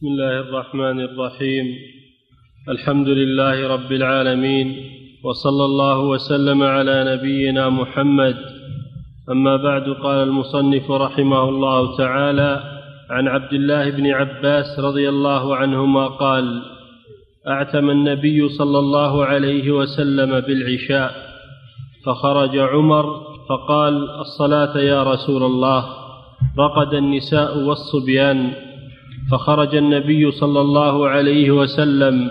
بسم الله الرحمن الرحيم. الحمد لله رب العالمين وصلى الله وسلم على نبينا محمد. أما بعد قال المصنف رحمه الله تعالى عن عبد الله بن عباس رضي الله عنهما قال أعتم النبي صلى الله عليه وسلم بالعشاء فخرج عمر فقال الصلاة يا رسول الله رقد النساء والصبيان. فخرج النبي صلى الله عليه وسلم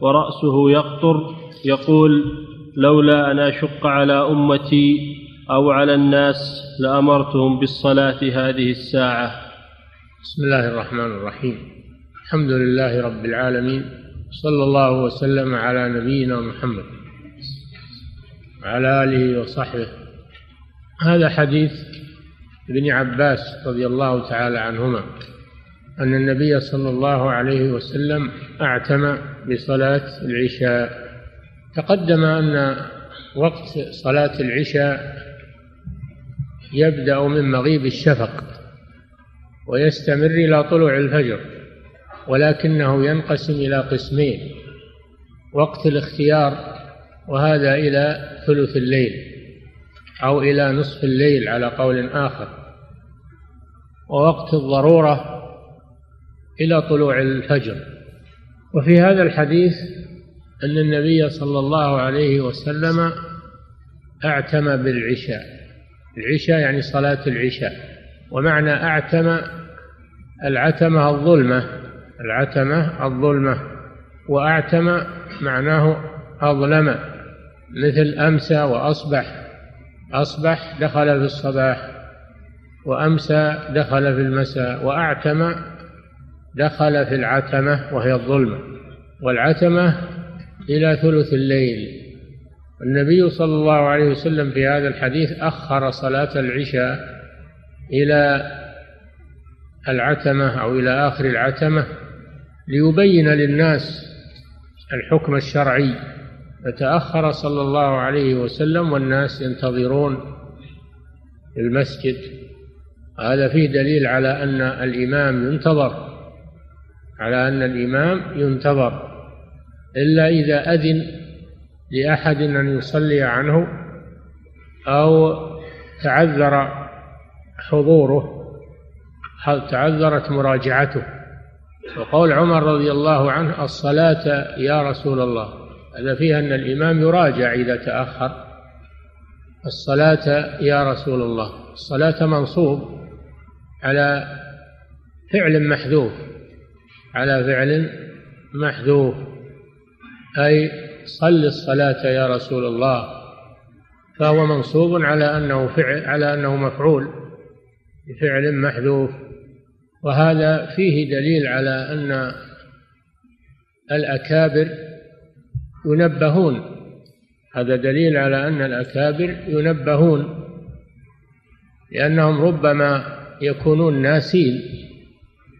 ورأسه يقطر يقول لولا أن أشق على أمتي أو على الناس لأمرتهم بالصلاة هذه الساعة. بسم الله الرحمن الرحيم. الحمد لله رب العالمين صلى الله وسلم على نبينا محمد وعلى آله وصحبه. هذا حديث ابن عباس رضي الله تعالى عنهما. أن النبي صلى الله عليه وسلم أعتم بصلاة العشاء. تقدم أن وقت صلاة العشاء يبدأ من مغيب الشفق ويستمر إلى طلوع الفجر ولكنه ينقسم إلى قسمين وقت الاختيار وهذا إلى ثلث الليل أو إلى نصف الليل على قول آخر ووقت الضرورة إلى طلوع الفجر. وفي هذا الحديث أن النبي صلى الله عليه وسلم أعتم بالعشاء. العشاء يعني صلاة العشاء. ومعنى أعتم العتمة الظلمة العتمة الظلمة. وأعتم معناه أظلم مثل أمسى وأصبح. أصبح دخل في الصباح وأمسى دخل في المساء. وأعتم دخل في العتمة وهي الظلمة والعتمة إلى ثلث الليل. النبي صلى الله عليه وسلم في هذا الحديث أخر صلاة العشاء إلى العتمة أو إلى آخر العتمة ليبين للناس الحكم الشرعي. فتأخر صلى الله عليه وسلم والناس ينتظرون المسجد. هذا فيه دليل على أن الإمام ينتظر. على أن الإمام ينتظر إلا إذا أذن لأحد أن يصلي عنه أو تعذر حضوره تعذرت مراجعته. وقول عمر رضي الله عنه الصلاة يا رسول الله. هذا فيها أن الإمام يراجع إذا تأخر. الصلاة يا رسول الله. الصلاة منصوب على فعل محذوف. على فعل محذوف. أي صل الصلاة يا رسول الله. فهو منصوب على أنه فعل على أنه مفعول بفعل محذوف. وهذا فيه دليل على أن الأكابر ينبهون. هذا دليل على أن الأكابر ينبهون لأنهم ربما يكونون ناسين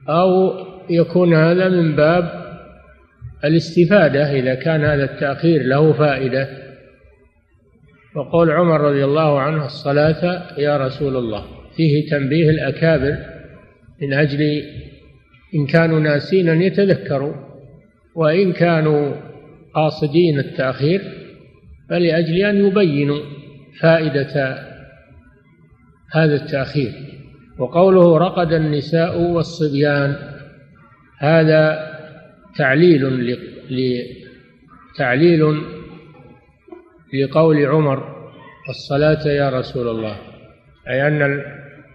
أو يكون هذا من باب الاستفادة إذا كان هذا التأخير له فائدة. وقول عمر رضي الله عنه الصلاة يا رسول الله. فيه تنبيه الأكابر من أجل إن كانوا ناسين أن يتذكروا وإن كانوا قاصدين التأخير فلأجل أن يبينوا فائدة هذا التأخير. وقوله رقد النساء والصبيان. هذا تعليل تعليل لقول عمر الصلاة يا رسول الله. أي أن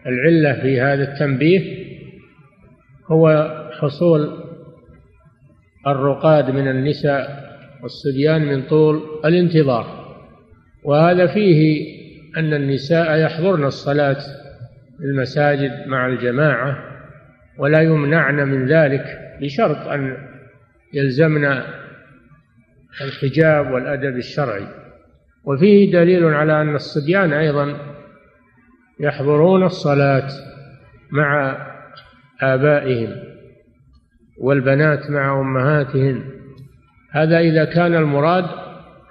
العلة في هذا التنبيه هو حصول الرقاد من النساء والصبيان من طول الانتظار. وهذا فيه أن النساء يحضرن الصلاة في المساجد مع الجماعة ولا يمنعن من ذلك بشرط أن يلزمن الحجاب والأدب الشرعي. وفيه دليل على أن الصبيان أيضا يحضرون الصلاة مع آبائهم والبنات مع أمهاتهن هذا إذا كان المراد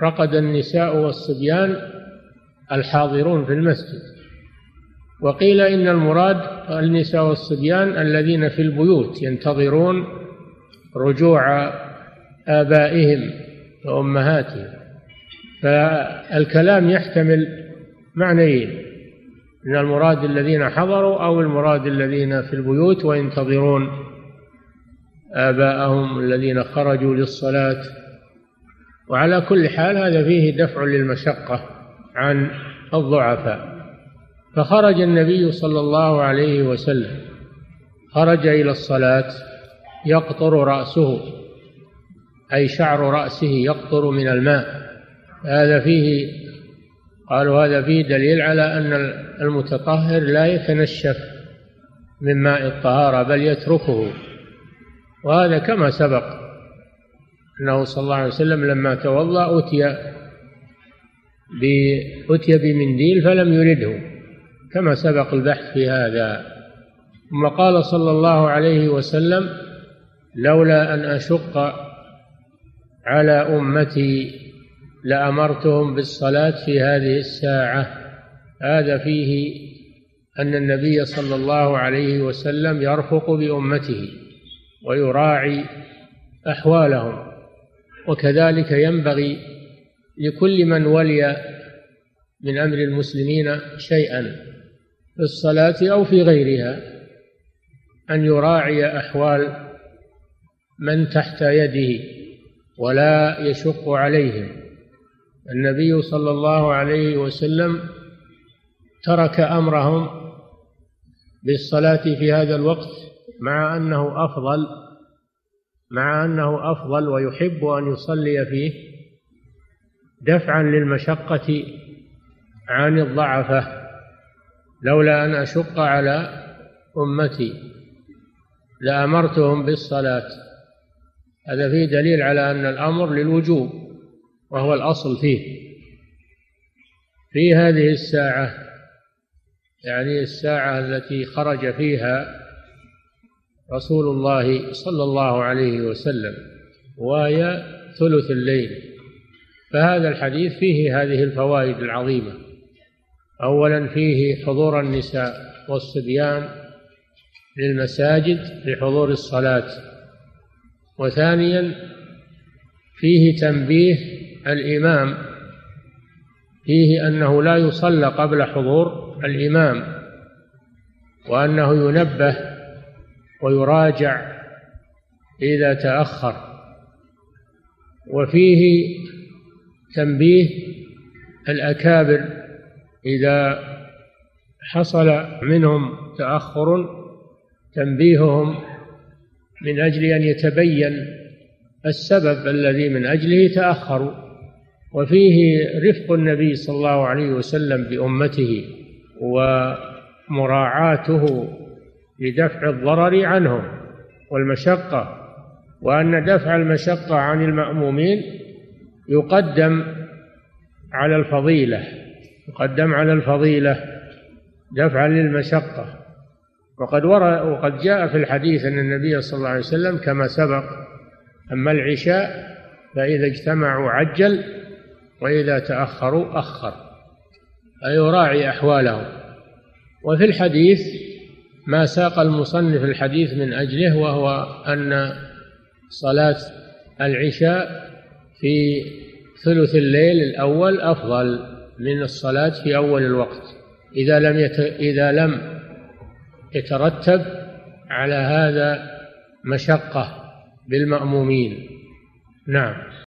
رقد النساء والصبيان الحاضرون في المسجد. وقيل إن المراد النساء والصبيان الذين في البيوت ينتظرون رجوع آبائهم وأمهاتهم. فالكلام يحتمل معنيين من المراد الذين حضروا أو المراد الذين في البيوت وينتظرون آباءهم الذين خرجوا للصلاة. وعلى كل حال هذا فيه دفع للمشقة عن الضعفاء. فخرج النبي صلى الله عليه وسلم. خرج إلى الصلاة يقطر رأسه أي شعر رأسه يقطر من الماء. هذا فيه قالوا هذا فيه دليل على أن المتطهر لا يتنشف من ماء الطهارة بل يتركه. وهذا كما سبق أنه صلى الله عليه وسلم لما توضأ أتي أتي بمنديل فلم يرده. كما سبق البحث في هذا. ثم قال صلى الله عليه وسلم لولا أن أشق على أمتي لأمرتهم بالصلاة في هذه الساعة. هذا فيه أن النبي صلى الله عليه وسلم يرفق بأمته ويراعي أحوالهم وكذلك ينبغي لكل من ولي من أمر المسلمين شيئا. في الصلاة أو في غيرها أن يراعي أحوال من تحت يده ولا يشق عليهم. النبي صلى الله عليه وسلم ترك أمرهم بالصلاة في هذا الوقت مع أنه أفضل مع أنه أفضل ويحب أن يصلي فيه دفعا للمشقة عن الضعفة. لولا أن أشق على أمتي لأمرتهم بالصلاة. هذا فيه دليل على أن الأمر للوجوب وهو الأصل فيه. في هذه الساعة يعني الساعة التي خرج فيها رسول الله صلى الله عليه وسلم وهي ثلث الليل. فهذا الحديث فيه هذه الفوائد العظيمة. أولا فيه حضور النساء والصبيان للمساجد لحضور الصلاة. وثانيا فيه تنبيه الإمام فيه أنه لا يصلى قبل حضور الإمام وأنه ينبه ويراجع إذا تأخر. وفيه تنبيه الأكابر إذا حصل منهم تأخر تنبيههم من أجل أن يتبين السبب الذي من أجله تأخروا. وفيه رفق النبي صلى الله عليه وسلم بأمته ومراعاته لدفع الضرر عنهم والمشقة وأن دفع المشقة عن المأمومين يقدم على الفضيلة. يقدم على الفضيلة دفعا للمشقة. وقد وقد جاء في الحديث أن النبي صلى الله عليه وسلم كما سبق أما العشاء فإذا اجتمعوا عجل وإذا تأخروا أخر فيراعي أحوالهم. وفي الحديث ما ساق المصنف الحديث من أجله وهو أن صلاة العشاء في ثلث الليل الأول أفضل. من الصلاة في أول الوقت. إذا لم يت... إذا لم يترتب على هذا مشقة بالمأمومين. نعم.